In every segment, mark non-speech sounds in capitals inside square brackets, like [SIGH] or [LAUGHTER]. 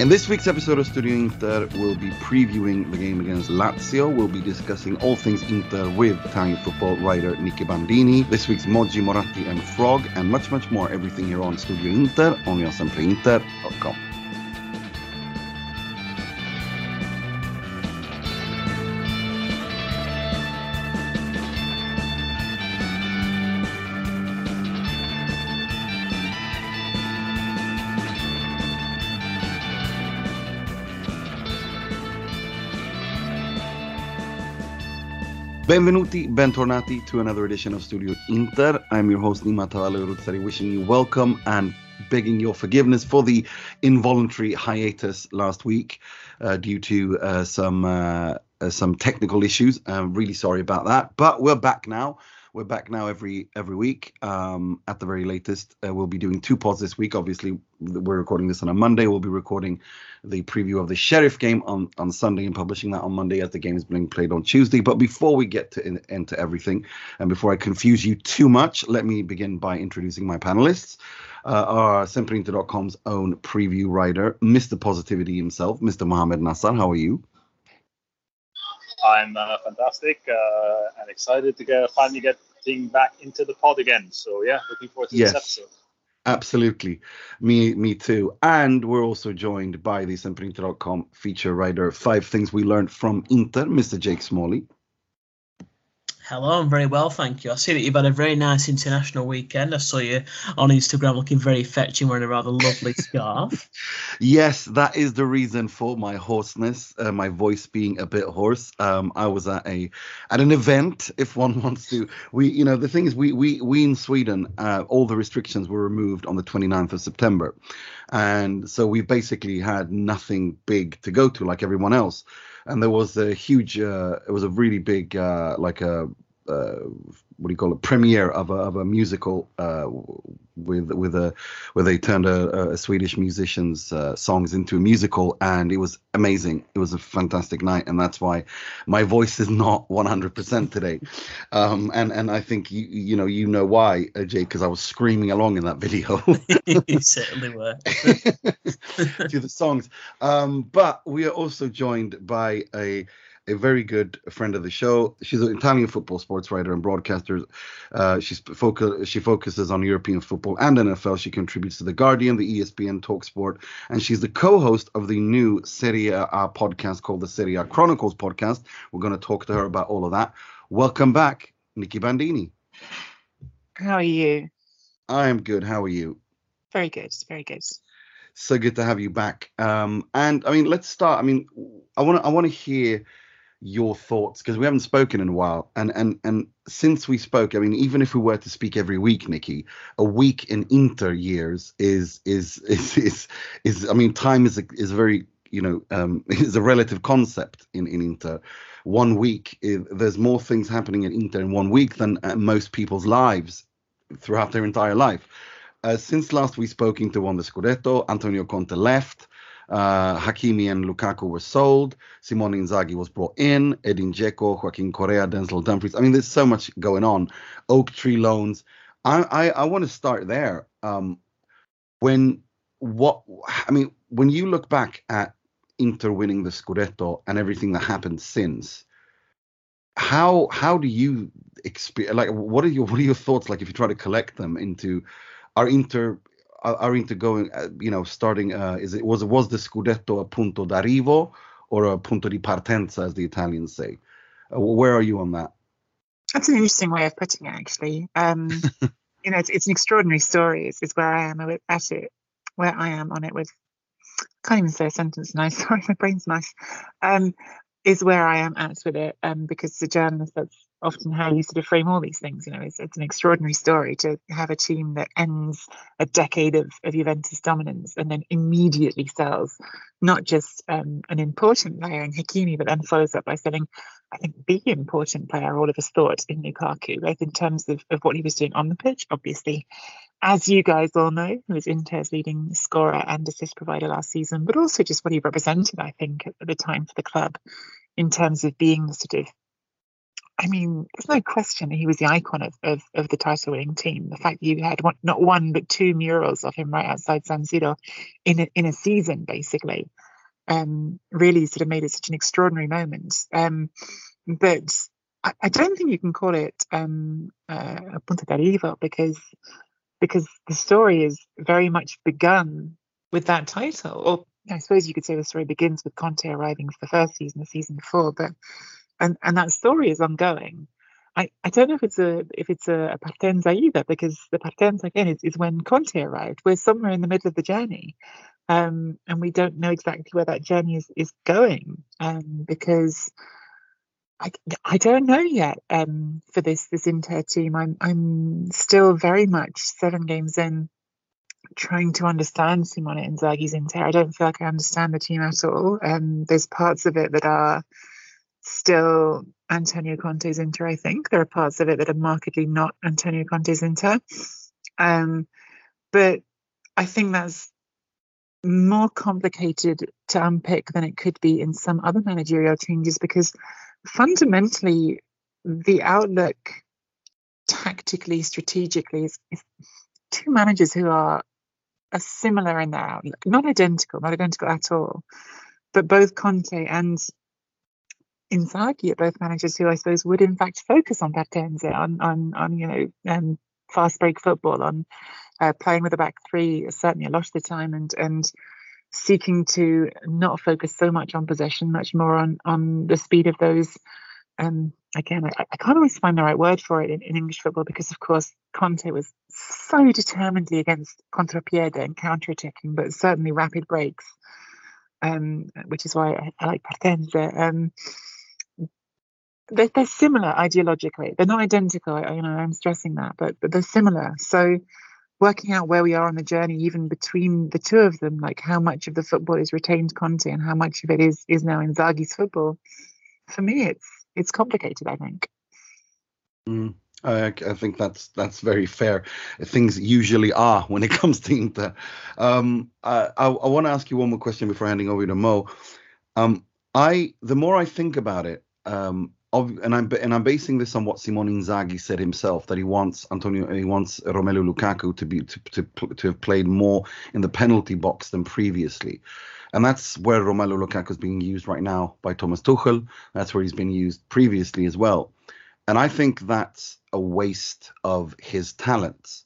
In this week's episode of Studio Inter, we'll be previewing the game against Lazio. We'll be discussing all things Inter with Italian football writer Nicky Bandini, this week's Moggi Moratti and Frog, and much, much more. Everything here on Studio Inter, only on sempreinter.com. Benvenuti, bentornati to another edition of Studio Inter. I'm your host Nima Tavallaey Roodsari, wishing you welcome and begging your forgiveness for the involuntary hiatus last week uh, due to uh, some uh, uh some technical issues. I'm really sorry about that, but we're back now. We're back now every every week. Um, at the very latest, uh, we'll be doing two pods this week. Obviously, we're recording this on a Monday. We'll be recording the preview of the Sheriff game on on Sunday and publishing that on Monday as the game is being played on Tuesday. But before we get to in, into everything, and before I confuse you too much, let me begin by introducing my panelists. Uh, our Sempreinter.com's own preview writer, Mr. Positivity himself, Mr. Mohammed Nassar. How are you? I'm uh, fantastic uh, and excited to get, finally get being back into the pod again. So yeah, looking forward to yes. this episode. Absolutely. Me me too. And we're also joined by the Sempreinter.com feature writer, Five Things We Learned from Inter, Mr. Jake Smalley. Hello, I'm very well, thank you. I see that you've had a very nice international weekend. I saw you on Instagram looking very fetching, wearing a rather lovely scarf. [LAUGHS] yes, that is the reason for my hoarseness, uh, my voice being a bit hoarse. Um, I was at a at an event, if one [LAUGHS] wants to. We, you know, the thing is, we we we in Sweden, uh, all the restrictions were removed on the 29th of September, and so we basically had nothing big to go to like everyone else and there was a huge uh, it was a really big uh, like a what do you call it premiere of a, of a musical uh, with with a where they turned a, a Swedish musician's uh, songs into a musical and it was amazing. It was a fantastic night and that's why my voice is not 100% today. Um, and and I think you you know you know why uh, Jay because I was screaming along in that video. [LAUGHS] You certainly were. [LAUGHS] To the songs. Um, but we are also joined by a a very good friend of the show. She's an Italian football sports writer and broadcaster. Uh, she's focus, she focuses on European football and NFL. She contributes to The Guardian, the ESPN Talksport, and she's the co-host of the new Serie A podcast called the Serie A Chronicles podcast. We're going to talk to her about all of that. Welcome back, Nicky Bandini. How are you? I am good. How are you? Very good. Very good. So good to have you back. Um, and I mean, let's start. I mean, I want to I want to hear your thoughts because we haven't spoken in a while. And and and since we spoke i mean even if we were to speak every week nicky a week in inter years is is [LAUGHS] is is, is i mean time is a, is very you know um [LAUGHS] is a relative concept in in inter. One week is, there's more things happening in inter in one week than uh, most people's lives throughout their entire life. Uh, since last we spoke into won the scudetto antonio conte left uh, Hakimi and Lukaku were sold. Simone Inzaghi was brought in. Edin Dzeko, Joaquin Correa, Denzel Dumfries. I mean, there's so much going on. Oaktree loans. I I, I want to start there. Um, when what I mean, when you look back at Inter winning the Scudetto and everything that happened since, how how do you experience? Like, what are your what are your thoughts like if you try to collect them into? Are Inter are into going, uh, you know, starting? Uh, is it was was the Scudetto a punto d'arrivo or a punto di partenza, as the Italians say? Uh, where are you on that? That's an interesting way of putting it, actually. Um, [LAUGHS] you know, it's, it's, an extraordinary story. It's, it's, where I am at it, where I am on it with. I Can't even say a sentence now. [LAUGHS] Sorry, my brain's nice. Um, is where I am at with it, um, because the journalist that's often how you sort of frame all these things. You know, it's, it's an extraordinary story to have a team that ends a decade of, of Juventus dominance and then immediately sells not just um, an important player in Hakimi, but then follows up by selling, I think, the important player all of us thought in Lukaku, both in terms of, of what he was doing on the pitch, obviously. As you guys all know, he was Inter's leading scorer and assist provider last season, but also just what he represented, I think, at the time for the club in terms of being the sort of I mean, there's no question he was the icon of, of, of the title winning team. The fact that you had one, not one but two murals of him right outside San Siro in a, in a season, basically, um, really sort of made it such an extraordinary moment. Um, but I, I, don't think you can call it um, uh, a punta d'arrivo because because the story is very much begun with that title. Or I suppose you could say the story begins with Conte arriving for the first season, the season before, but and and that story is ongoing. I, I don't know if it's a if it's a, a partenza either because the partenza again is, is when Conte arrived. We're somewhere in the middle of the journey, um, and we don't know exactly where that journey is is going um, because I, I don't know yet um, for this this Inter team. I'm I'm still very much seven games in, trying to understand Simone Inzaghi's Inter. I don't feel like I understand the team at all. Um, there's parts of it that are still Antonio Conte's Inter, I think. There are parts of it that are markedly not Antonio Conte's Inter. Um, but I think that's more complicated to unpick than it could be in some other managerial changes because fundamentally the outlook tactically, strategically is, is two managers who are, are similar in their outlook, not identical, not identical at all. But both Conte and Inzaghi are both managers who I suppose would in fact focus on partenza, on on on you know um, fast break football, on uh, playing with a back three certainly a lot of the time, and and seeking to not focus so much on possession, much more on on the speed of those. Um, again, I, I can't always find the right word for it in, in English football because, of course, Conte was so determinedly against contropiede and counter-attacking, but certainly rapid breaks, um, which is why I, I like Partenza. Um, they're, they're similar ideologically. They're not identical. You know, I'm stressing that, but but they're similar. So working out where we are on the journey, even between the two of them, like how much of the football is retained Conte and how much of it is is now Inzaghi's football. For me, it's it's complicated. I think. Mm. I, I, think that's that's very fair. Things usually are when it [LAUGHS] comes to Inter. Um, I, I, I want to ask you one more question before handing over to Mo. Um, I the more I think about it, um, and I'm and I'm basing this on what Simone Inzaghi said himself that he wants Antonio he wants Romelu Lukaku to be to, to to have played more in the penalty box than previously. And that's where Romelu Lukaku is being used right now by Thomas Tuchel. That's where he's been used previously as well. And I think that's a waste of his talents.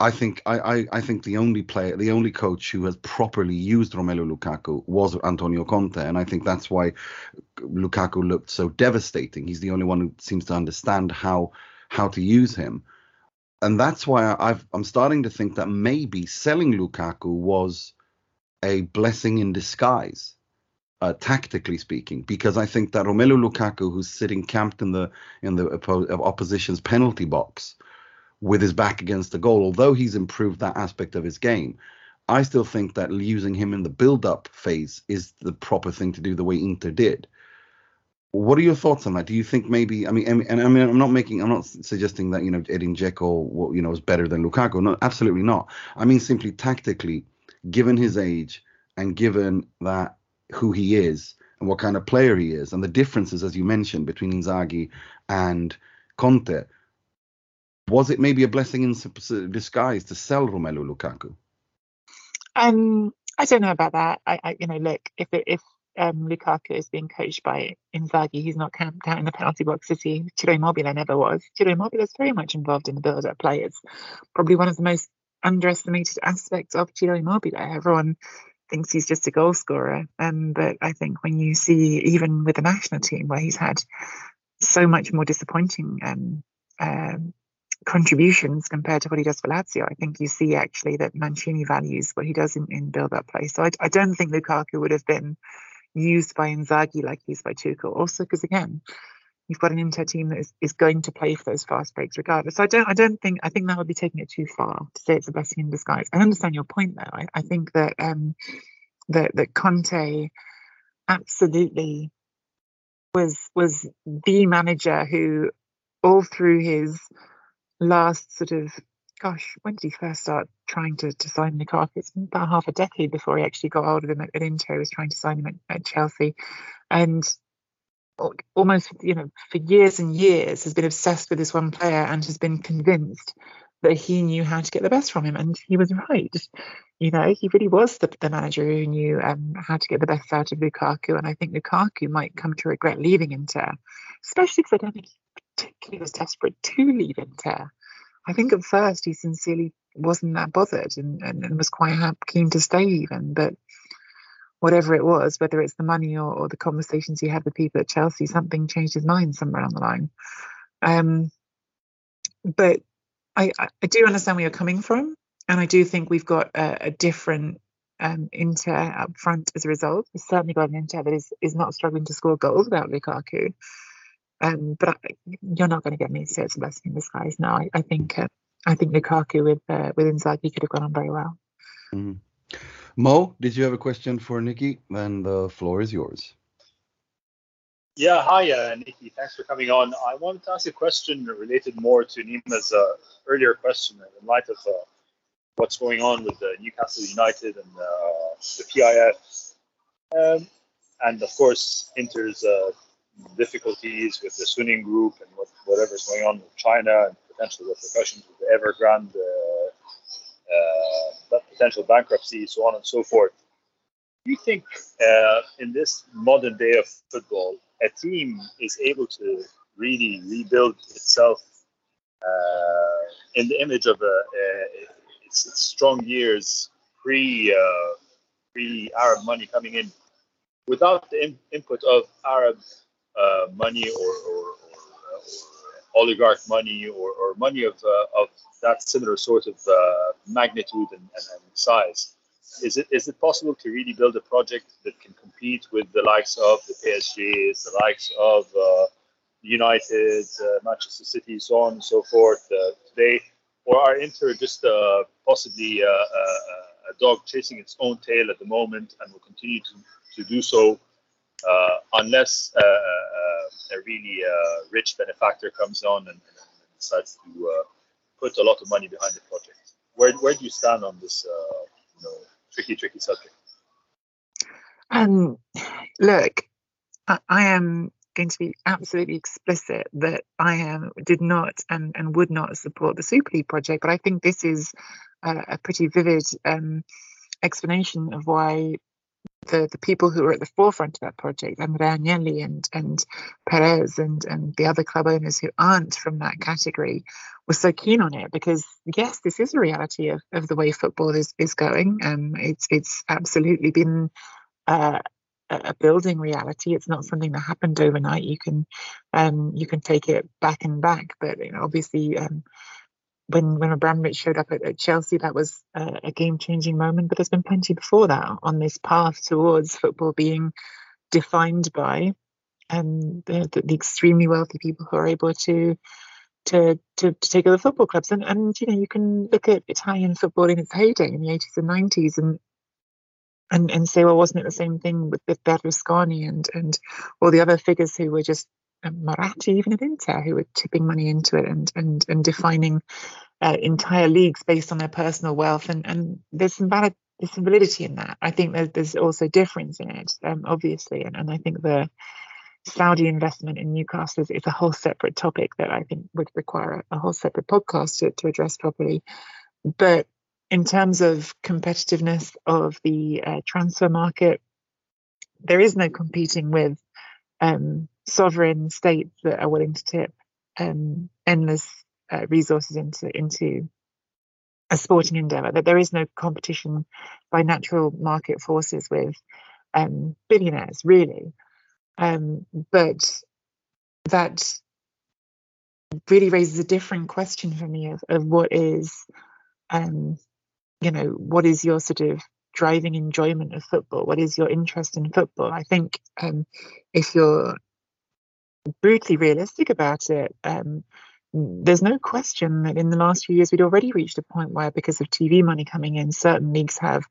I think I, I, I, think the only player, the only coach who has properly used Romelu Lukaku was Antonio Conte, and I think that's why Lukaku looked so devastating. He's the only one who seems to understand how how to use him, and that's why I've, I'm starting to think that maybe selling Lukaku was a blessing in disguise, uh, tactically speaking, because I think that Romelu Lukaku, who's sitting camped in the in the opposition's penalty box with his back against the goal, although he's improved that aspect of his game, I still think that using him in the build-up phase is the proper thing to do, the way Inter did. What are your thoughts on that? Do you think maybe? I mean, and I mean, I'm not making, I'm not suggesting that you know Edin Dzeko, you know, is better than Lukaku. No, absolutely not. I mean, simply tactically, given his age and given that who he is and what kind of player he is, and the differences, as you mentioned, between Inzaghi and Conte was it maybe a blessing in disguise to sell Romelu Lukaku? Um, I don't know about that. I, I you know, look, if it, if um, Lukaku is being coached by Inzaghi, he's not camped out in the penalty box as he Ciro Immobile never was. Ciro Immobile is very much involved in the build-up play. It's probably one of the most underestimated aspects of Ciro Immobile. Everyone thinks he's just a goal scorer, um, but I think when you see even with the national team where he's had so much more disappointing um, um, contributions compared to what he does for Lazio. I think you see actually that Mancini values what he does in, in build-up play. So I, I, don't think Lukaku would have been used by Inzaghi like used by Tuchel. Also, because again, you've got an Inter team that is, is going to play for those fast breaks regardless. So I don't I don't think I think that would be taking it too far to say it's a blessing in disguise. I understand your point though. I, I think that um that that Conte absolutely was was the manager who all through his last sort of gosh, when did he first start trying to, to sign Lukaku? It's about half a decade before he actually got hold of him at, at Inter. He was trying to sign him at, at Chelsea. And almost you know for years and years has been obsessed with this one player and has been convinced that he knew how to get the best from him and he was right you know he really was the, the manager who knew um, how to get the best out of Lukaku and I think Lukaku might come to regret leaving Inter especially because I don't think he particularly was desperate to leave Inter I think at first he sincerely wasn't that bothered and, and, and was quite keen to stay even but whatever it was, whether it's the money or, or, the conversations he had with people at Chelsea, something changed his mind somewhere on the line. Um, but I, I, do understand where you're coming from, and I do think we've got a, a different um, Inter up front as a result. We've certainly got an Inter that is is not struggling to score goals without Lukaku. Um, but I, you're not going to get me to say it's a blessing in disguise. No, I, I think uh, I think Lukaku with uh, with Inzaghi could have gone on very well. Mm-hmm. Mo, did you have a question for Nicky? Then the floor is yours. Yeah, hi, uh, Nicky. Thanks for coming on. I wanted to ask a question related more to Nima's uh, earlier question in light of uh, what's going on with Newcastle United and uh, the PIF. Um, and of course, Inter's uh, difficulties with the Suning group and what, whatever's going on with China and potential repercussions with the Evergrande uh, uh, potential bankruptcy, so on and so forth. Do you think uh, in this modern day of football, a team is able to really rebuild itself uh, in the image of a, its, strong years pre uh, pre Arab money coming in, without the in, input of Arab uh, money or, or, or, or oligarch money or, or money of, uh, of that similar sort of uh, magnitude and, and, and, size. Is it is it possible to really build a project that can compete with the likes of the PSGs, the likes of uh, United, uh, Manchester City, so on and so forth uh, today, or are Inter just uh, possibly a dog chasing its own tail at the moment and will continue to, to do so unless a really rich benefactor comes on and, and decides to put a lot of money behind the project. Where where do you stand on this uh, you know tricky tricky subject? Um, look, I, I am going to be absolutely explicit that I am did not and, and would not support the Super League project, but I think this is a, a pretty vivid um, explanation of why the, the people who were at the forefront of that project, Andrea Agnelli and, and Perez and, and the other club owners who aren't from that category, were so keen on it because yes, this is a reality of, of the way football is, is going. Um, it's it's absolutely been uh, a building reality. It's not something that happened overnight. You can um, you can take it back and back, but you know, obviously um, when when Abramovich showed up at, at Chelsea, that was a, a game changing moment. But there's been plenty before that on this path towards football being defined by um, the, the, the extremely wealthy people who are able to to, to, to take over football clubs. And, and, you know, you can look at Italian football in its heyday in the 80s and 90s and and, and say, well, wasn't it the same thing with, with Berlusconi and, and all the other figures who were just um, Moratti, even at Inter, who were tipping money into it and and and defining uh, entire leagues based on their personal wealth. And and there's some valid there's some validity in that. I think there's there's also difference in it, um, obviously, and, and I think the Saudi investment in Newcastle is, is a whole separate topic that I think would require a, a whole separate podcast to, to address properly. But in terms of competitiveness of the uh, transfer market, there is no competing with um, sovereign states that are willing to tip um, endless uh, resources into into a sporting endeavor. That there is no competition by natural market forces with um, billionaires, really. Um, but that really raises a different question for me of, of what is, um, you know, what is your sort of driving enjoyment of football? What is your interest in football? I think um, if you're brutally realistic about it, um, there's no question that in the last few years we'd already reached a point where, because of TV money coming in, certain leagues have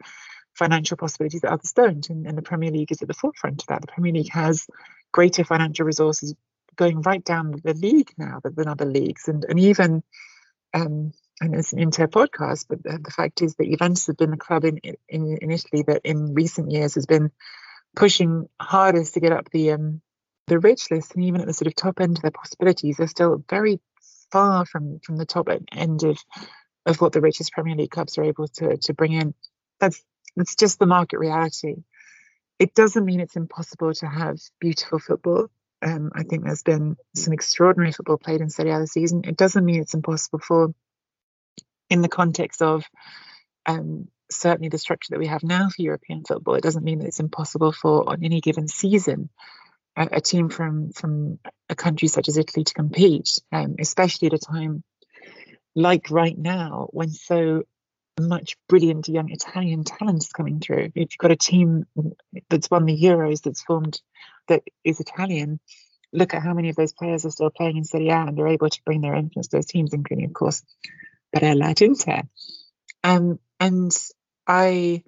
financial possibilities that others don't, and, and the Premier League is at the forefront of that. The Premier League has greater financial resources going right down the league now than other leagues, and and even um, and it's an Inter podcast, but the, the, fact is that Juventus have been the club in, in in Italy that in recent years has been pushing hardest to get up the um, the rich list, and even at the sort of top end of their possibilities, they're still very far from from the top end of of what the richest Premier League clubs are able to to bring in. That's that's just the market reality. It doesn't mean it's impossible to have beautiful football. Um, I think there's been some extraordinary football played in Serie A this season. It doesn't mean it's impossible for, in the context of um, certainly the structure that we have now for European football, it doesn't mean that it's impossible for on any given season a, a team from from a country such as Italy to compete, um, especially at a time like right now when so much brilliant young Italian talent is coming through. If you've got a team that's won the Euros that's formed that is Italian, look at how many of those players are still playing in Serie A and are able to bring their influence to those teams, including, of course, Barella Inter. Um, and I,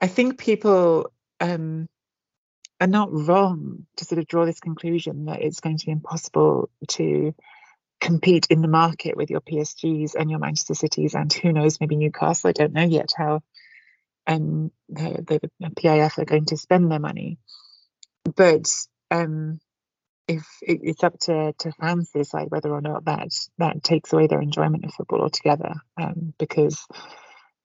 I think people um, are not wrong to sort of draw this conclusion that it's going to be impossible to compete in the market with your PSGs and your Manchester Cities and who knows, maybe Newcastle. I don't know yet how um, the, the PIF are going to spend their money. But um, if it, it's up to, to fans to decide whether or not that that takes away their enjoyment of football altogether, um, because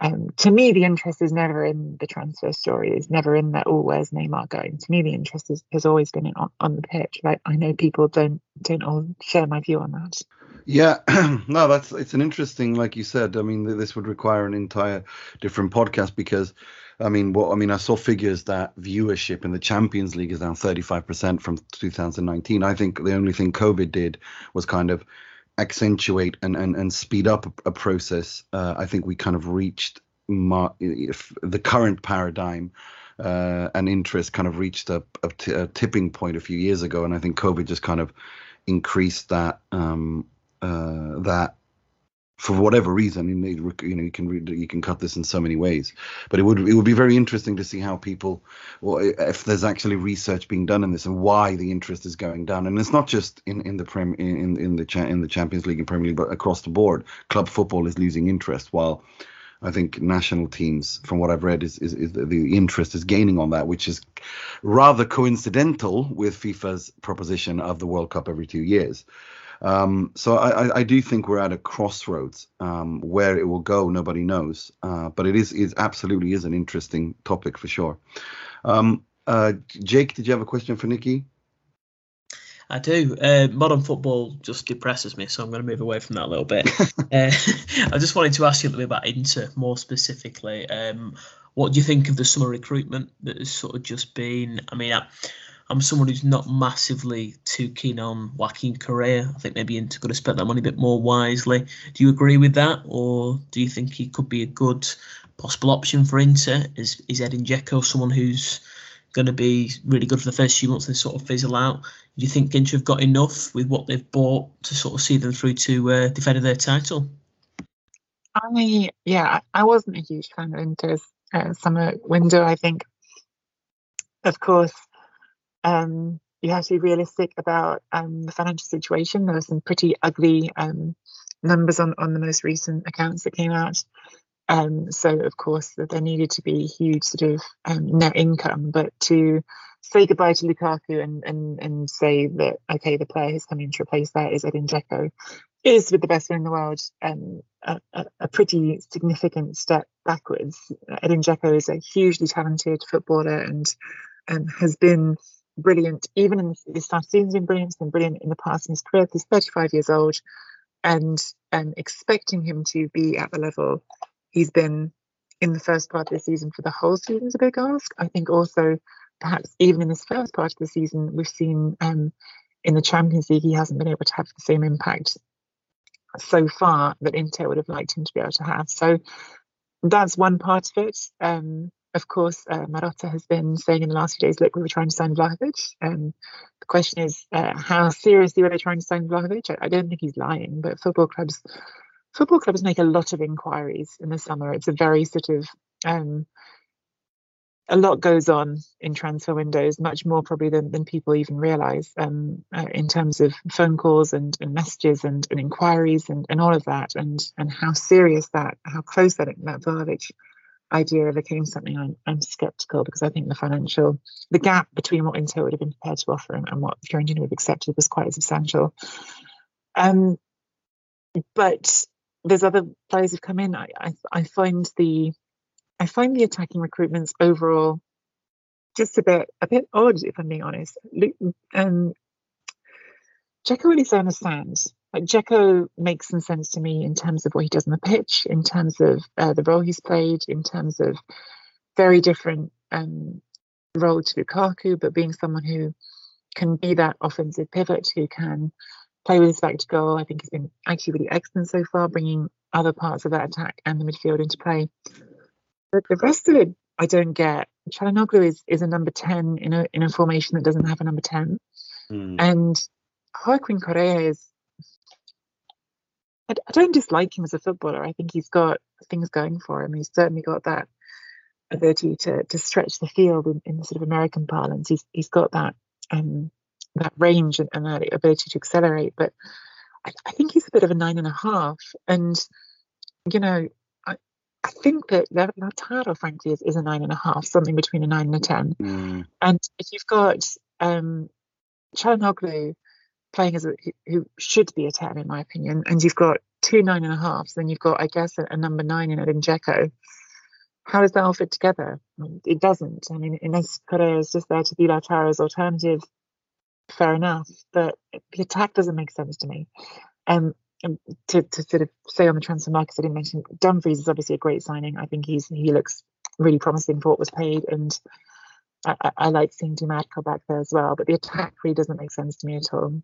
um, to me, the interest is never in the transfer story. It's never in that, oh, where's Neymar going? To me, the interest is, has always been in, on, on the pitch. Right? I know people don't don't all share my view on that. Yeah, [CLEARS THROAT] no, that's it's an interesting, like you said. I mean, this would require an entire different podcast because, I mean, what I mean, I saw figures that viewership in the Champions League is down 35% from 2019. I think the only thing COVID did was kind of accentuate and, and, and speed up a, process, uh, I think we kind of reached the current paradigm uh, and interest kind of reached a, a, t- a tipping point a few years ago, and I think COVID just kind of increased that um, uh, that for whatever reason, you know, you can you can cut this in so many ways. But it would it would be very interesting to see how people, or eh, if there's actually research being done in this and why the interest is going down. And it's not just in in the prem in in the cha- in the Champions League and Premier League, but across the board, club football is losing interest while. I think national teams, from what I've read, is, is, is the interest is gaining on that, which is rather coincidental with FIFA's proposition of the World Cup every two years. Um, so I, I, do think we're at a crossroads. Um, where it will go, nobody knows. Uh, but it is it absolutely is an interesting topic for sure. Um, uh, Jake, did you have a question for Nicky? I do. Uh, modern football just depresses me, so I'm going to move away from that a little bit. [LAUGHS] uh, [LAUGHS] I just wanted to ask you a little bit about Inter more specifically. Um, what do you think of the summer recruitment that has sort of just been? I mean, I, I'm someone who's not massively too keen on Joaquin Correa. I think maybe Inter could have spent that money a bit more wisely. Do you agree with that, or do you think he could be a good possible option for Inter? Is is Edin Dzeko someone who's going to be really good for the first few months and sort of fizzle out? Do you think Inter have got enough with what they've bought to sort of see them through to uh, defending their title? I yeah, I wasn't a huge fan of Inter's uh, summer window. I think, of course um, you have to be realistic about um, the financial situation. There were some pretty ugly um, numbers on, on the most recent accounts that came out. Um, so, of course, there needed to be huge sort of um, net income. But to say goodbye to Lukaku and, and, and say that, okay, the player who's coming to replace that is Edin Dzeko is, with the best in the world, um, a, a, pretty significant step backwards. Edin Dzeko is a hugely talented footballer and um, has been brilliant, even in the start season's been brilliant, he's been brilliant in the past in his career. He's 35 years old, and and expecting him to be at the level he's been in the first part of the season for the whole season is a big ask. I think also perhaps even in this first part of the season, we've seen um, in the Champions League he hasn't been able to have the same impact so far that Inter would have liked him to be able to have. So that's one part of it. Um, of course, uh, Marotta has been saying in the last few days, look, we were trying to sign Vlahovic. Um, the question is, uh, how seriously were they trying to sign Vlahovic? I, I, don't think he's lying, but football clubs, football clubs make a lot of inquiries in the summer. It's a very sort of, um, a lot goes on in transfer windows, much more probably than, than people even realise, um, uh, in terms of phone calls and, and messages and, and inquiries and, and all of that, and and how serious that, how close that that Vlahovic idea became something I'm, I'm skeptical because I think the financial, the gap between what Inter would have been prepared to offer and, and what Fiorentina would have accepted was quite substantial. Um, but there's other players who've come in. I, I, I find the I find the attacking recruitments overall just a bit a bit odd, if I'm being honest. Um, Dzeko really so understands. Like Dzeko makes some sense to me in terms of what he does on the pitch, in terms of uh, the role he's played, in terms of very different um, role to Lukaku, but being someone who can be that offensive pivot, who can play with his back to goal. I think he's been actually really excellent so far, bringing other parts of that attack and the midfield into play. But the rest of it, I don't get. Calhanoglu is, is a number 10 in a, in a formation that doesn't have a number 10. Mm. And Joaquin Correa is. I, I don't dislike him as a footballer. I think he's got things going for him. He's certainly got that ability to to stretch the field in, in the sort of American parlance. He's he's got that um, that range and, and, that ability to accelerate. But I, I, think he's a bit of a nine and a half. And, you know, I, I think that Lautaro, frankly, is, is a nine and a half, something between a nine and a 10. Mm. And if you've got um, playing as a, who should be a 10, in my opinion, and you've got two nine and a halves, then you've got, I guess, a, a number nine in it in Dzeko. How does that all fit together? It doesn't. I mean, unless Correa is just there to be Lautaro's alternative fair enough, but the attack doesn't make sense to me. Um, and to, to sort of say on the transfer market, I didn't mention Dumfries is obviously a great signing. I think he's he looks really promising for what was paid, and I, I, I like seeing Dimarco back there as well. But the attack really doesn't make sense to me at all.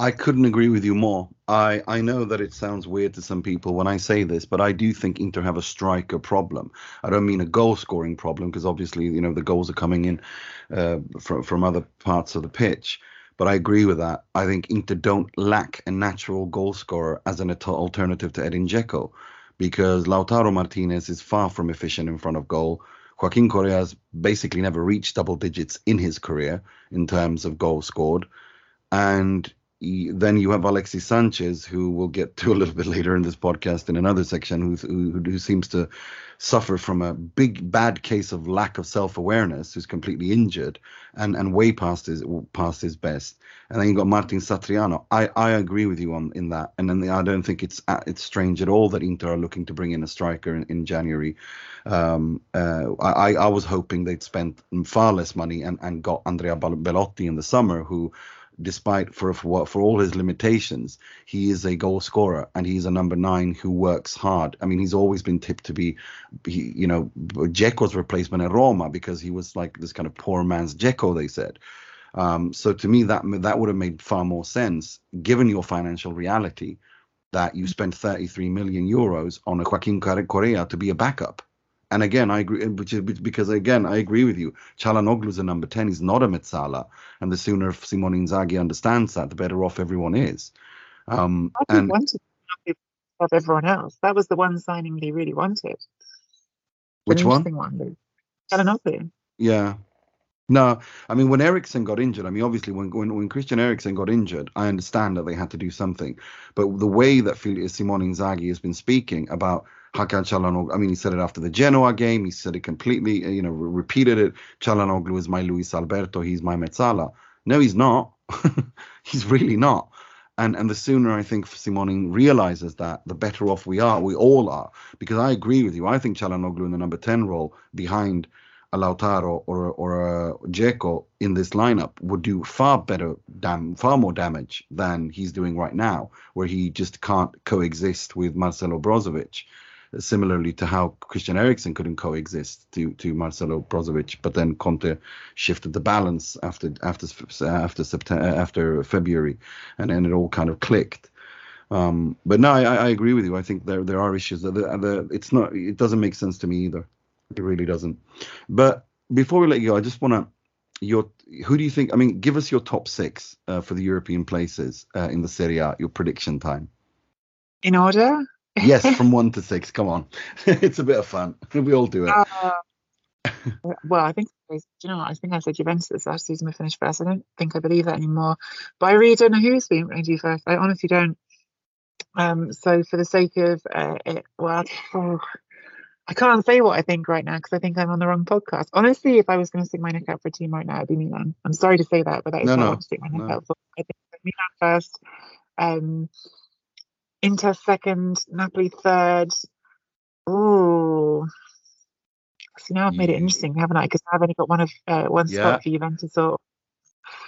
I couldn't agree with you more. I, I know that it sounds weird to some people when I say this, but I do think Inter have a striker problem. I don't mean a goal scoring problem because obviously you know the goals are coming in uh, from from other parts of the pitch. But I agree with that. I think Inter don't lack a natural goal scorer as an alternative to Edin Dzeko because Lautaro Martinez is far from efficient in front of goal. Joaquin Correa has basically never reached double digits in his career in terms of goals scored. And then you have Alexis Sanchez, who we'll get to a little bit later in this podcast in another section, who, who, seems to suffer from a big bad case of lack of self-awareness, who's completely injured and, and way past his past his best. And then you have got Martin Satriano. I, I agree with you on in that, and then I don't think it's uh, it's strange at all that Inter are looking to bring in a striker in, in January. Um, uh, I I was hoping they'd spent far less money and, and got Andrea Belotti in the summer, who despite for for all his limitations, he is a goal scorer and he's a number nine who works hard. I mean, he's always been tipped to be, he, you know, Dzeko's replacement at Roma because he was like this kind of poor man's Dzeko, they said. Um, so to me, that that would have made far more sense given your financial reality that you spent 33 million euros on a Joaquin Correa to be a backup. And again, I agree, which is because again, I agree with you. Calhanoglu is a number 10. He's not a Mezzala. And the sooner Simone Inzaghi understands that, the better off everyone is. Um, I and wanted of everyone else. That was the one signing they really wanted. Which one? one. Yeah. No, I mean when Eriksen got injured, I mean obviously when, when when Christian Eriksen got injured, I understand that they had to do something. But the way that Simone Inzaghi has been speaking about Hakan Calhanoglu. I mean, he said it after the Genoa game. He said it completely, uh, you know, repeated it. Calhanoglu is my Luis Alberto. He's my Mezzala. No, he's not. [LAUGHS] he's really not. And and the sooner I think Simone realizes that, the better off we are. We all are. Because I agree with you. I think Calhanoglu in the number 10 role behind a Lautaro or or a Dzeko in this lineup would do far better, dam- far more damage than he's doing right now, where he just can't coexist with Marcelo Brozovic similarly to how Christian Eriksen couldn't coexist to to Marcelo Brozovic, but then Conte shifted the balance after after after September after February, and then it all kind of clicked. Um, but no, I, I, agree with you. I think there there are issues that the, the, it's not it doesn't make sense to me either. It really doesn't. But before we let you go, I just want to your who do you think? I mean, give us your top six uh, for the European places uh, in the Serie A. Your prediction time. In order yes, [LAUGHS] from one to six. Come on, [LAUGHS] it's a bit of fun. [LAUGHS] We all do it. Uh, well, I think do you know what? I think I said Juventus last season we finished first. I don't think I believe that anymore. But I really don't know who's been going to do first. I honestly don't. Um, so for the sake of uh, it, well, oh, I can't say what I think right now because I think I'm on the wrong podcast. Honestly, if I was going to stick my neck out for a team right now, it'd be Milan. I'm sorry to say that, but that is No, what I no, want to stick my neck no. out for. I think Milan first, um, Inter second, Napoli third. Ooh. See, now I've made it interesting, haven't I? Because I've only got one of uh, one Yeah. spot for Juventus. So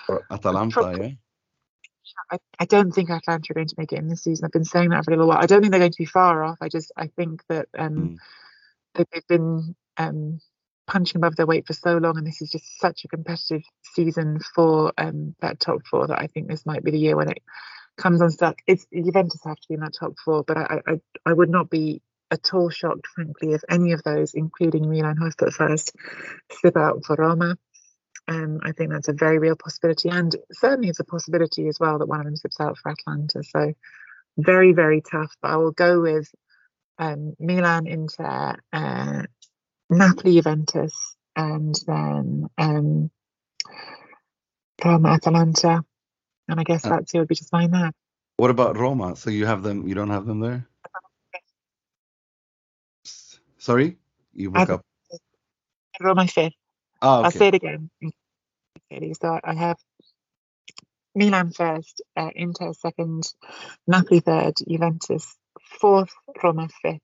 Or Atalanta, Probably- yeah. I, I don't think Atalanta are going to make it in this season. I've been saying that for a little while. I don't think they're going to be far off. I just I think that um Mm. they've been um punching above their weight for so long, and this is just such a competitive season for um that top four that I think this might be the year when it comes unstuck. It's Juventus have to be in that top four, but I I, I would not be at all shocked, frankly, if any of those, including Milan, who I've put first, slip out for Roma. Um, I think that's a very real possibility, and certainly it's a possibility as well that one of them slips out for Atalanta. So very, very tough. But I will go with um, Milan, Inter, uh, Napoli, Juventus, and then um, Roma, Atalanta. And I guess Uh, Lazio would be just fine there. What about Roma? So you have them? You don't have them there? Sorry, you broke up. Roma fifth. Ah, I'll say it again. So I have Milan first, uh, Inter second, Napoli third, Juventus fourth, Roma fifth,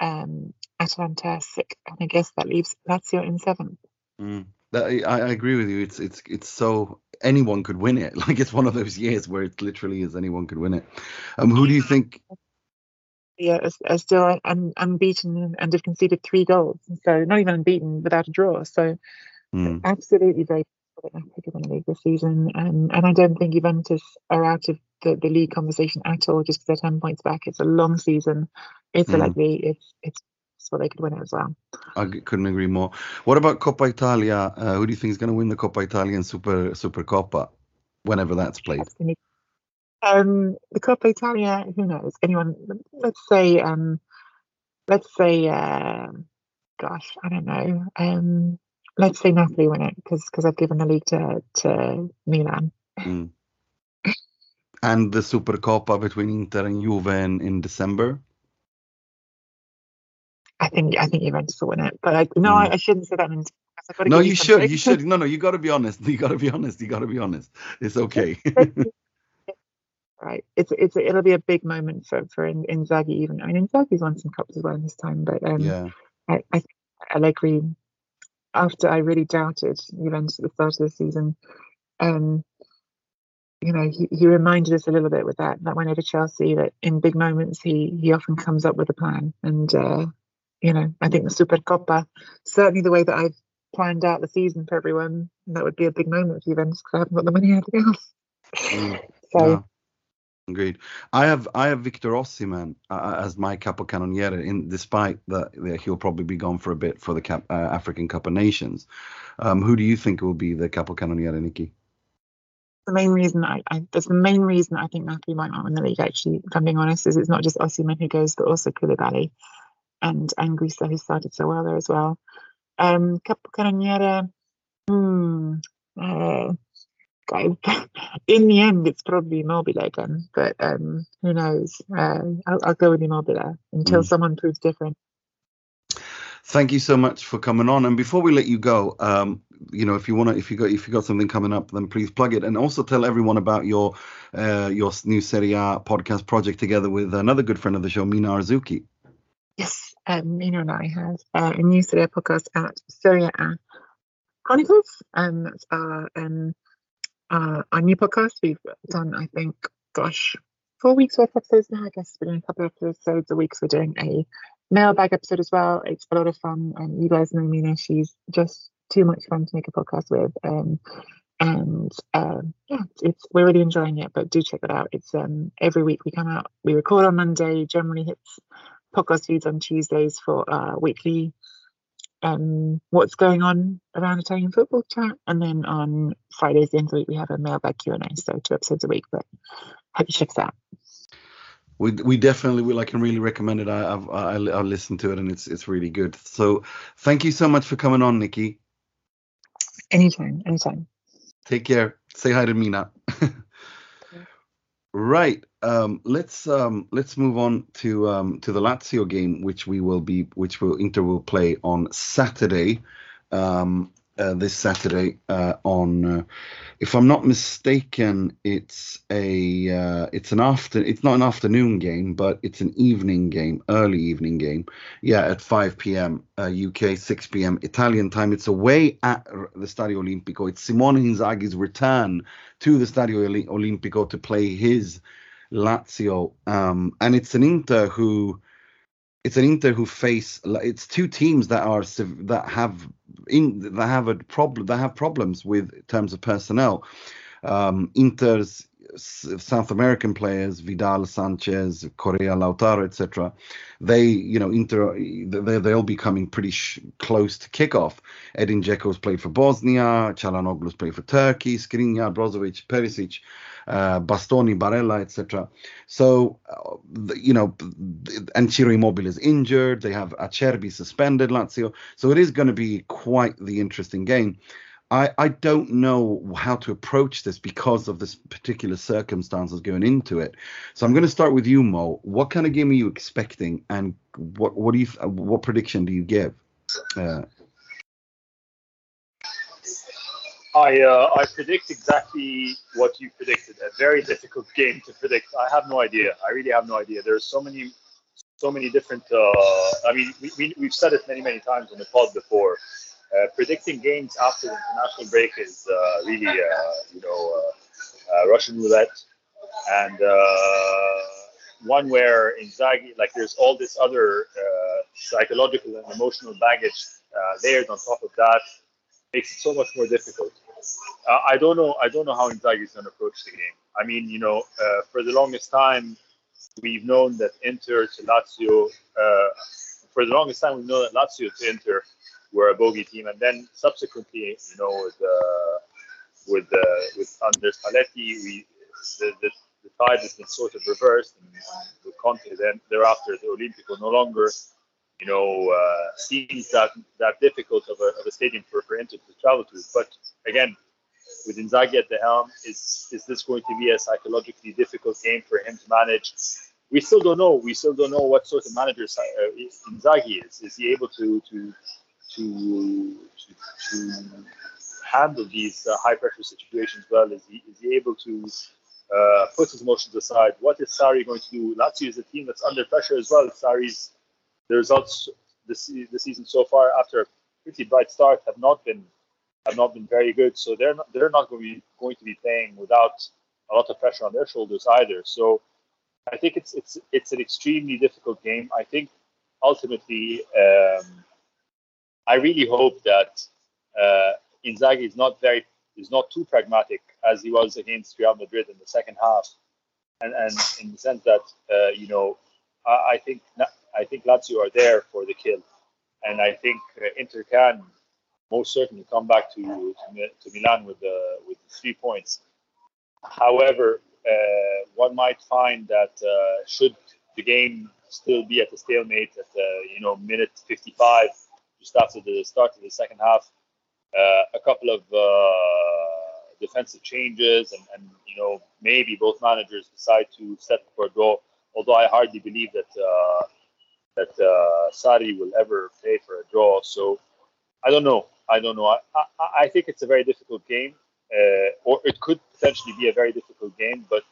um, Atalanta sixth, and I guess that leaves Lazio in seventh. Mm. That, I, I agree with you. It's it's it's so anyone could win it. [LAUGHS] Like it's one of those years where it literally is anyone could win it. Um, who do you think? Yeah, are, are still un, unbeaten and have conceded three goals. So not even unbeaten without a draw. So Mm, absolutely very could win the league this season. Um, and I don't think Juventus are out of the, the league conversation at all just because they're 10 points back. It's a long season. It's a Mm. likely, it's, it's so they could win it as well. I couldn't agree more. What about Coppa Italia? Uh, who do you think is going to win the Coppa Italia and Super Super Coppa whenever that's played? That's gonna be- Um, the Coppa Italia, who knows? Anyone? Let's say, um, let's say, uh, gosh, I don't know. Um, let's say Napoli win it because because I've given the league to to Milan. Mm. And the Super Coppa between Inter and Juve in, in December. I think I think Juventus will win it, but I, no, Mm. I, I shouldn't say that. In, I've got to No, you something. should. You should. No, no, you got to [LAUGHS] be honest. You got to be honest. You got to be honest. It's okay. [LAUGHS] right, it's it's it'll be a big moment for for In- Inzaghi. Even I mean, Inzaghi's won some cups as well in his time, but um, yeah. I, I think Allegri, after I really doubted Juventus at the start of the season, um, you know, he, he reminded us a little bit with that that win over Chelsea that in big moments he he often comes up with a plan, and uh, you know, I think the Super Coppa, certainly the way that I've planned out the season for everyone, that would be a big moment for Juventus because I haven't got the money anything [LAUGHS] else. Mm. So Yeah. Agreed. I have I have Victor Osimhen uh, as my capocannoniere, in despite that that he'll probably be gone for a bit for the Cap, uh, African Cup of Nations. Um, who do you think will be the capocannoniere, Nicky? the main reason I, I that's the main reason I think Napoli might not win the league. Actually, if I'm being honest, is it's not just Osimhen who goes, but also Koulibaly and Anguissa who started so well there as well. Um, Capocannoniere, hmm, uh, [LAUGHS] in the end, it's probably Immobile again, but um, who knows? Uh, I'll, I'll go with Immobile until Mm. someone proves different. Thank you so much for coming on. And before we let you go, um, you know, if you want to, if you got, if you got something coming up, then please plug it, and also tell everyone about your, uh, your new Serie A podcast project together with another good friend of the show, Mina Rzouki. Yes, um, Mina and I have uh, a new Serie A podcast at Serie A Chronicles. Um, that's our um, uh, our new podcast. We've done, I think, gosh, four weeks worth of episodes now. I guess we're doing a couple of episodes a week. So we're doing a mailbag episode as well. It's a lot of fun. And you guys know Mina; she's just too much fun to make a podcast with. Um, and um, yeah, it's we're really enjoying it. But do check it out. It's um, every week we come out. We record on Monday. Generally hits podcast feeds on Tuesdays for our weekly um, what's going on around Italian football chat, and then on Fridays the end of the week we have a mailbag Q and A, so two episodes a week. But hope you check that out. We, we definitely will. I can really recommend it. I, I've I, I listened to it and it's it's really good. So thank you so much for coming on, Nicky. Anytime, anytime. Take care. Say hi to Mina. [LAUGHS] Right. Um, let's um, let's move on to um, to the Lazio game, which we will be, which will Inter will play on Saturday. Um, uh, this Saturday uh, on, uh, if I'm not mistaken, it's a uh, it's an after it's not an afternoon game, but it's an evening game, early evening game. Yeah, at 5 p.m. UK, uh, 6 p.m. Italian time. It's away at the Stadio Olimpico. It's Simone Inzaghi's return to the Stadio Olimpico to play his Lazio, um, and it's an Inter who it's an Inter who face it's two teams that are that have in that have a problem They have problems with terms of personnel. Um, Inter's South American players, Vidal, Sanchez, Correa, Lautaro, etc. They, you know, Inter, they, they'll be coming pretty sh- close to kickoff. Edin Dzeko's played for Bosnia, Calhanoglu's played for Turkey, Skriniar, Brozovic, Perisic uh, Bastoni, Barella, etc. So, uh, you know, and Ciro Immobile is injured. They have Acerbi suspended, Lazio. So it is going to be quite the interesting game. I, I don't know how to approach this because of this particular circumstances going into it. So I'm going to start with you, Mo. What kind of game are you expecting, and what what do you what prediction do you give? Uh, I uh, I predict exactly what you predicted. A very difficult game to predict. I have no idea. I really have no idea. There's so many so many different. Uh, I mean, we, we we've said it many many times in the pod before. Uh, predicting games after the international break is uh, really uh, you know uh, Russian roulette, and one where Inzaghi like there's all this other psychological and emotional baggage layered on top of that makes it so much more difficult. Uh, I don't know. I don't know how Inzaghi is going to approach the game. I mean, you know, uh, for the longest time, we've known that Inter to Lazio. Uh, for the longest time, we know that Lazio to Inter were a bogey team, and then subsequently, you know, with uh, with uh, with under Spalletti, we the, the, the tide has been sort of reversed, and with Conte, then thereafter the Olimpico no longer you know, uh, seems that that difficult of a, of a stadium for, for Inter to travel to. But again, with Inzaghi at the helm, is is this going to be a psychologically difficult game for him to manage? We still don't know. We still don't know what sort of manager uh, Inzaghi is. Is he able to to to to, to handle these uh, high pressure situations well? Is he is he able to uh, put his emotions aside? What is Sarri going to do? Lazio is a team that's under pressure as well. Sarri's the results this the season so far, after a pretty bright start, have not been have not been very good. So they're not, they're not going to be going to be playing without a lot of pressure on their shoulders either. So I think it's it's it's an extremely difficult game. I think ultimately, um, I really hope that uh, Inzaghi is not very is not too pragmatic as he was against Real Madrid in the second half, and and in the sense that uh, you know I, I think I think Lazio are there for the kill, and I think uh, Inter can most certainly come back to to, to Milan with the with three points. However, uh, one might find that uh, should the game still be at a stalemate at the you know minute 55, just after the start of the second half, uh, a couple of uh, defensive changes and, and you know maybe both managers decide to set for a draw. Although I hardly believe that uh, that Sarri will ever play for a draw. So I don't know. I don't know. I, I, I think it's a very difficult game, or it could potentially be a very difficult game. But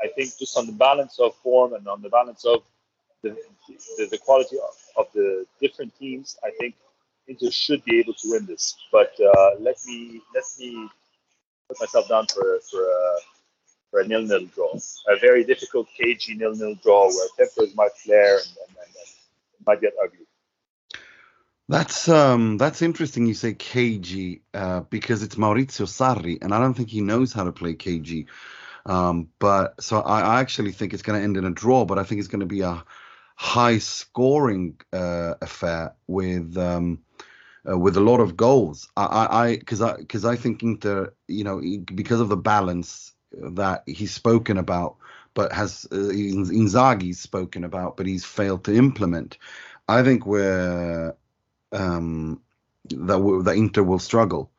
I think just on the balance of form and on the balance of the, the, the quality of, of, the different teams, I think Inter should be able to win this. But uh, let me let me put myself down for for a, for a nil-nil draw, a very difficult, cagey nil-nil draw where tempers might flare and, and, and might get ugly. That's um that's interesting. You say cagey uh, because it's Maurizio Sarri, and I don't think he knows how to play cagey. Um, but so I, I actually think it's going to end in a draw, but I think it's going to be a high scoring uh, affair with um, uh, with a lot of goals. I I because I because I, I think Inter, you know, because of the balance that he's spoken about but has uh, Inzaghi's spoken about, but he's failed to implement. I think we're um, that that Inter will struggle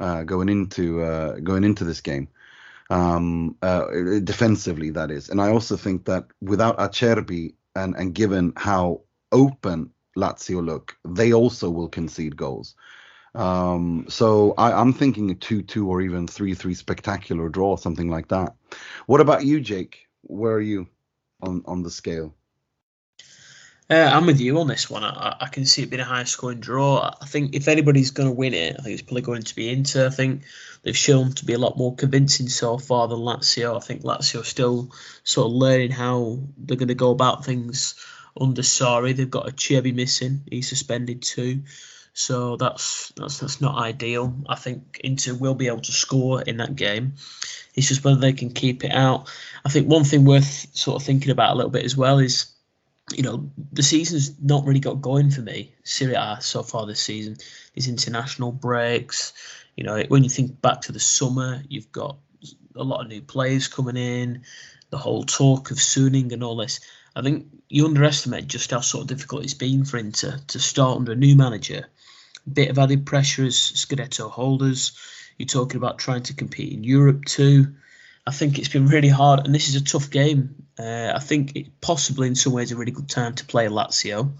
uh, going into uh, going into this game. um, uh, defensively, that is. And I also think that without Acerbi and, and given how open Lazio look, they also will concede goals. Um, so I, am thinking a 2 2 or even 3 3 spectacular draw, something like that. What about you, Jake? Where are you on, on the scale? Uh, I'm with you on this one. I, I, can see it being a high scoring draw. I think if anybody's going to win it, I think it's probably going to be Inter. I think they've shown to be a lot more convincing so far than Lazio. I think Lazio are still sort of learning how they're going to go about things under Sarri. They've got a Acerbi missing; he's suspended too, so that's that's that's not ideal. I think Inter will be able to score in that game. It's just whether they can keep it out. I think one thing worth sort of thinking about a little bit as well is you know, the season's not really got going for me, Serie A so far this season. These international breaks, you know, when you think back to the summer, you've got a lot of new players coming in, the whole talk of Suning and all this. I think you underestimate just how sort of difficult it's been for him to, to start under a new manager. A bit of added pressure as Scudetto holders. You're talking about trying to compete in Europe too. I think it's been really hard, and this is a tough game. Uh, I think possibly in some ways a really good time to play Lazio.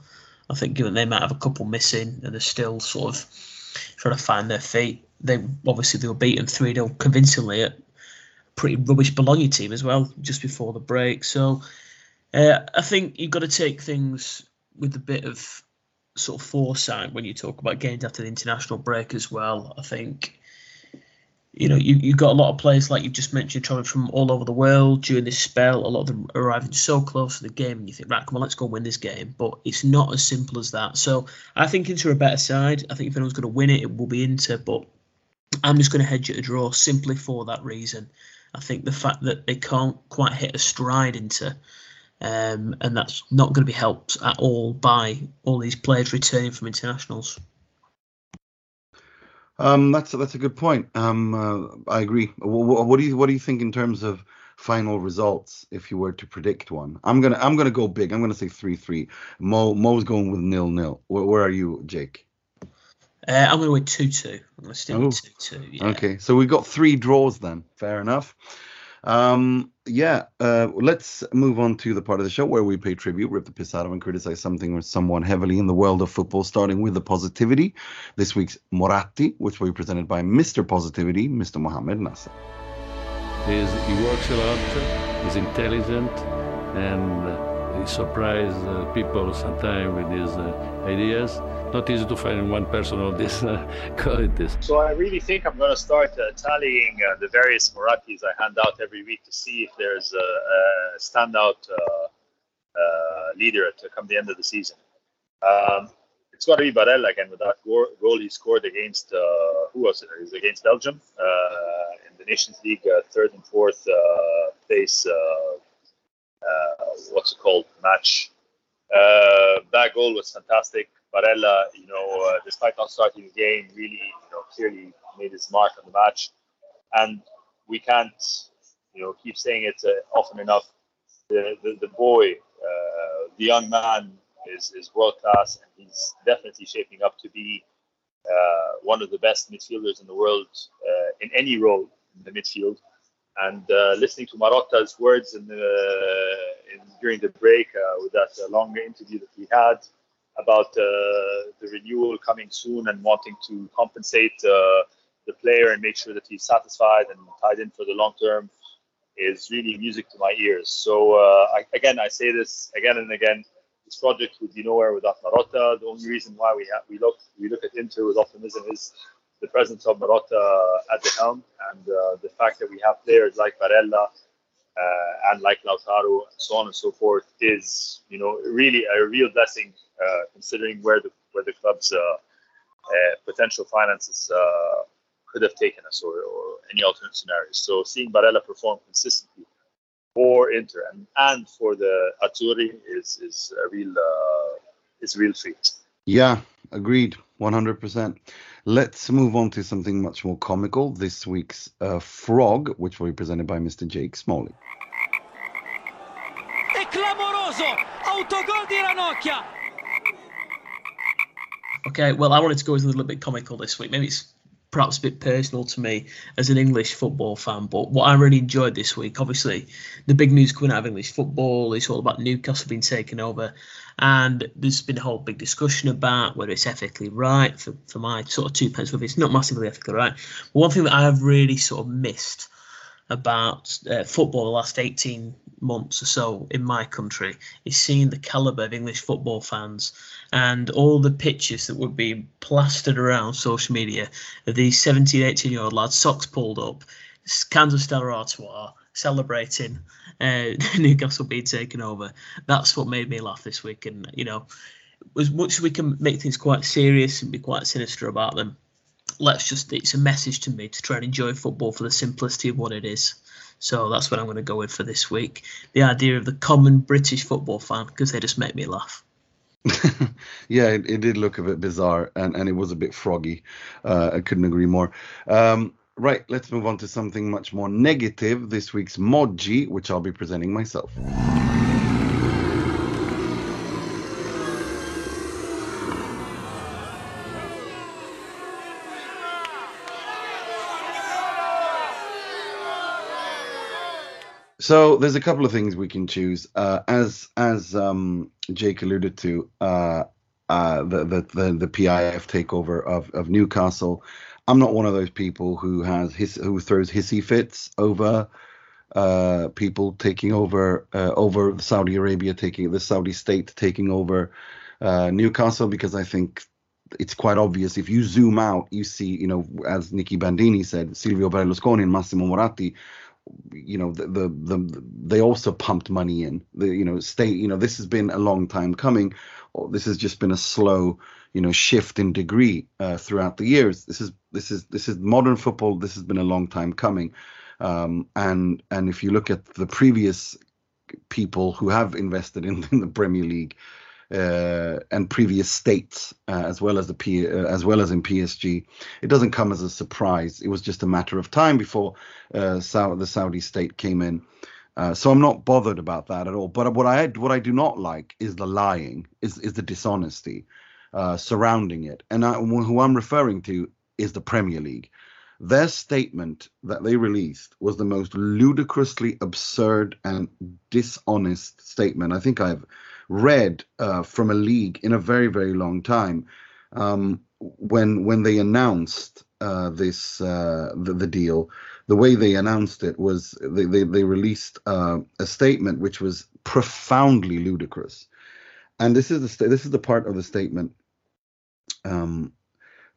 I think given they might have a couple missing and they're still sort of trying to find their feet. They obviously they were beaten three 0 convincingly at pretty rubbish Bologna team as well just before the break. So uh, I think you've got to take things with a bit of sort of foresight when you talk about games after the international break as well. I think you know, you, you've got a lot of players like you've just mentioned traveling from all over the world during this spell. A lot of them arriving so close to the game, and you think, right, come on, let's go win this game. But it's not as simple as that. So I think Inter are a better side. I think if anyone's going to win it, it will be Inter. But I'm just going to hedge it a draw simply for that reason. I think the fact that they can't quite hit a stride into, um, and that's not going to be helped at all by all these players returning from internationals. Um, that's that's a good point. Um, uh, I agree. What, what, do you what do you think in terms of final results if you were to predict one? I'm gonna I'm gonna go big. I'm gonna say three three. Mo Mo's going with nil nil. Where, where are you, Jake? Uh, I'm going to win two two. I'm going to stick with two two. Yeah. Okay, so we've got three draws then. Fair enough. Um, yeah, uh, let's move on to the part of the show where we pay tribute, rip the piss out of, and criticize something or someone heavily in the world of football, starting with the positivity. This week's Moratti, which will be presented by Mr. Positivity, Mr. Mohamed Nassar. He works a lot, he's intelligent, and uh, he surprises uh, people sometimes with his uh, ideas not easy to find one person of this uh, [LAUGHS] qualities. So I really think I'm going to start uh, tallying uh, the various Morattis I hand out every week to see if there's a, a standout uh, uh, leader to come the end of the season. Um, it's got to be Barella again with that goal he scored against uh, who was it? It was against Belgium in the Nations League, third and fourth place. What's it called? Match. that goal was fantastic. Barella, you know, uh, despite not starting the game, really, you know, clearly made his mark on the match. And we can't, you know, keep saying it uh, often enough. The the, the boy, uh, the young man, is is world class, and he's definitely shaping up to be uh, one of the best midfielders in the world uh, in any role in the midfield. And uh, listening to Marotta's words in the, in, during the break with that long interview that we had about uh, the renewal coming soon and wanting to compensate uh, the player and make sure that he's satisfied and tied in for the long term is really music to my ears. So uh, I, again, I say this again and again. This project would be nowhere without Marotta. The only reason why we we look we look at Inter with optimism is the presence of Marotta at the helm and uh, the fact that we have players like Barella uh, and like Lautaro and so on and so forth is, you know, really a real blessing uh, considering where the where the club's potential finances could have taken us or, or any alternate scenarios. So seeing Barella perform consistently for Inter and, and for the Azzurri is is a real uh, is a real treat. Yeah, agreed, 100%. Let's move on to something much more comical. This week's uh, Frog, which will be presented by Mr. Jake Smalley. È clamoroso! Autogol di Okay, well, I wanted to go with a little bit comical this week. Maybe it's perhaps a bit personal to me as an English football fan. But what I really enjoyed this week, obviously, the big news coming out of English football is all about Newcastle being taken over. And there's been a whole big discussion about whether it's ethically right for, for my sort of two pence with it's not massively ethically right. But one thing that I have really sort of missed about uh, football the last 18 months or so in my country is seeing the calibre of English football fans and all the pictures that would be plastered around social media of these 17, 18 year old lads, socks pulled up, cans of Stella Artois, celebrating uh, [LAUGHS] Newcastle being taken over. That's what made me laugh this week. And, you know, as much as we can make things quite serious and be quite sinister about them, let's just, it's a message to me to try and enjoy football for the simplicity of what it is. So that's what I'm going to go with for this week. The idea of the common British football fan, because they just make me laugh. [LAUGHS] yeah, it, it, did look a bit bizarre and, and it was a bit froggy. Uh, I couldn't agree more. Um, right, let's move on to something much more negative. This week's Moggi, which I'll be presenting myself. So there's a couple of things we can choose. Uh, as as um, Jake alluded to, uh, uh, the, the, the PIF takeover of of Newcastle. I'm not one of those people who has his who throws hissy fits over uh, people taking over uh, over Saudi Arabia taking the Saudi state taking over uh, Newcastle because I think it's quite obvious if you zoom out you see you know as Nicky Bandini said Silvio Berlusconi and Massimo Moratti you know the, the, the they also pumped money in. The you know state you know this has been a long time coming this has just been a slow you know shift in degree uh, throughout the years. This is this is this is modern football. This has been a long time coming. Um, and and if you look at the previous people who have invested in, [LAUGHS] in the Premier League uh, and previous states, uh, as well as the P, uh, as well as in PSG. It doesn't come as a surprise. It was just a matter of time before uh, the Saudi state came in. Uh, so I'm not bothered about that at all. But what I what I do not like is the lying, is is the dishonesty uh, surrounding it. And I, who I'm referring to is the Premier League. Their statement that they released was the most ludicrously absurd and dishonest statement I think I've read uh, from a league in a very very long time. Um, when when they announced uh, this uh, the, the, deal, the way they announced it was they they, they released uh, a statement which was profoundly ludicrous, and this is the this is the part of the statement. Um,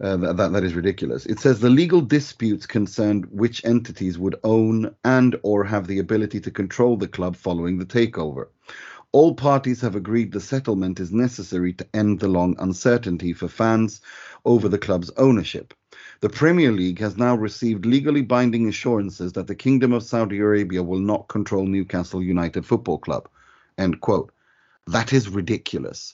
uh, that, that is ridiculous. It says the legal disputes concerned which entities would own and or have the ability to control the club following the takeover. All parties have agreed the settlement is necessary to end the long uncertainty for fans over the club's ownership. The Premier League has now received legally binding assurances that the Kingdom of Saudi Arabia will not control Newcastle United Football Club. End quote. That is ridiculous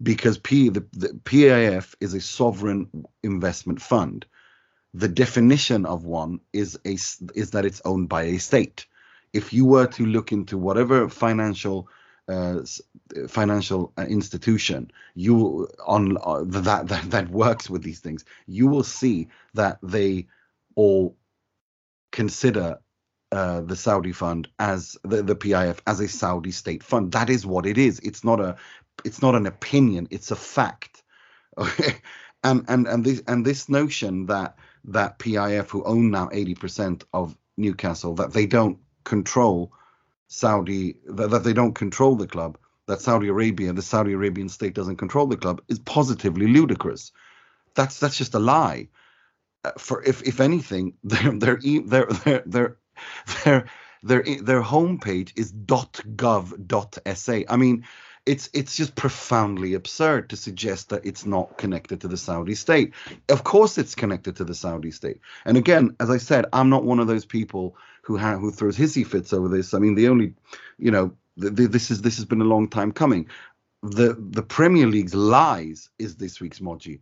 because P, the, the PIF is a sovereign investment fund. The definition of one is a is that it's owned by a state. If you were to look into whatever financial uh, financial uh, institution you on uh, that, that that works with these things you will see that they all consider uh, the Saudi fund as the, the PIF as a Saudi state fund. That is what it is. It's not a it's not an opinion. It's a fact. Okay? [LAUGHS] and and and this and this notion that that PIF who own now eighty percent of Newcastle that they don't control Saudi that, that they don't control the club, that Saudi Arabia, the Saudi Arabian state doesn't control the club, is positively ludicrous. That's that's just a lie. Uh, for if if anything, [LAUGHS] their their their their their their their, their homepage is .gov.sa. I mean, it's it's just profoundly absurd to suggest that it's not connected to the Saudi state. Of course, it's connected to the Saudi state. And again, as I said, I'm not one of those people who ha- who throws hissy fits over this. I mean, the only, you know, th- th- this is this has been a long time coming. The the Premier League's lies is this week's Moggi.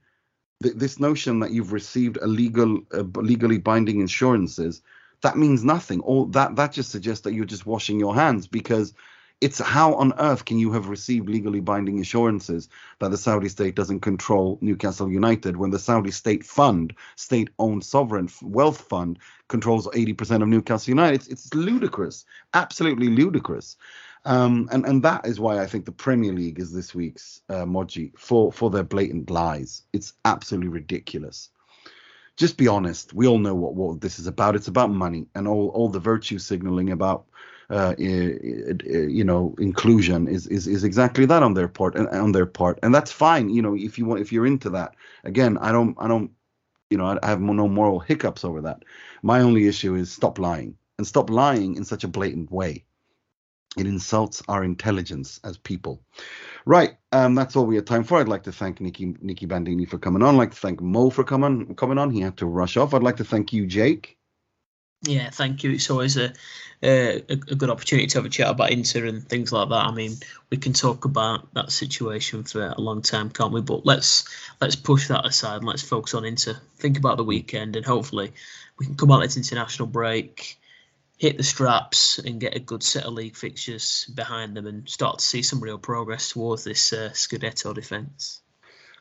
Th- this notion that you've received a legal uh, legally binding insurances that means nothing. All that that just suggests that you're just washing your hands because It's how on earth can you have received legally binding assurances that the Saudi state doesn't control Newcastle United when the Saudi state fund, state owned sovereign wealth fund, controls 80% of Newcastle United? It's, it's ludicrous, absolutely ludicrous. Um, and and that is why I think the Premier League is this week's uh, Moggi for for their blatant lies. It's absolutely ridiculous. Just be honest. We all know what what this is about. It's about money and all all the virtue signaling about uh, you know inclusion is, is is exactly that on their part and on their part and that's fine you know if you want if you're into that again i don't i don't you know i have no moral hiccups over that my only issue is stop lying and stop lying in such a blatant way it insults our intelligence as people. Right, um, that's all we have time for. I'd like to thank Nicky Nicky Bandini for coming on. I'd like to thank Mo for coming coming on. He had to rush off. I'd like to thank you, Jake. Yeah, thank you. It's always a, a, a good opportunity to have a chat about Inter and things like that. I mean, we can talk about that situation for a long time, can't we? But let's let's push that aside and let's focus on Inter. Think about the weekend, and hopefully we can come out this international break hit the straps and get a good set of league fixtures behind them and start to see some real progress towards this uh, Scudetto defence.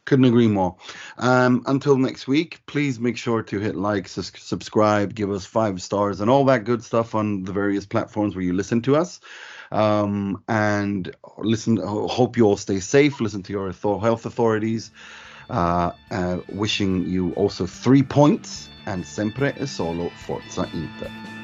Couldn't agree more. Um, until next week, please make sure to hit like, su- subscribe, give us five stars, and all that good stuff on the various platforms where you listen to us. Um, and listen. Hope you all stay safe. Listen to your health authorities. Uh, uh, wishing you also three points and sempre e solo forza Inter.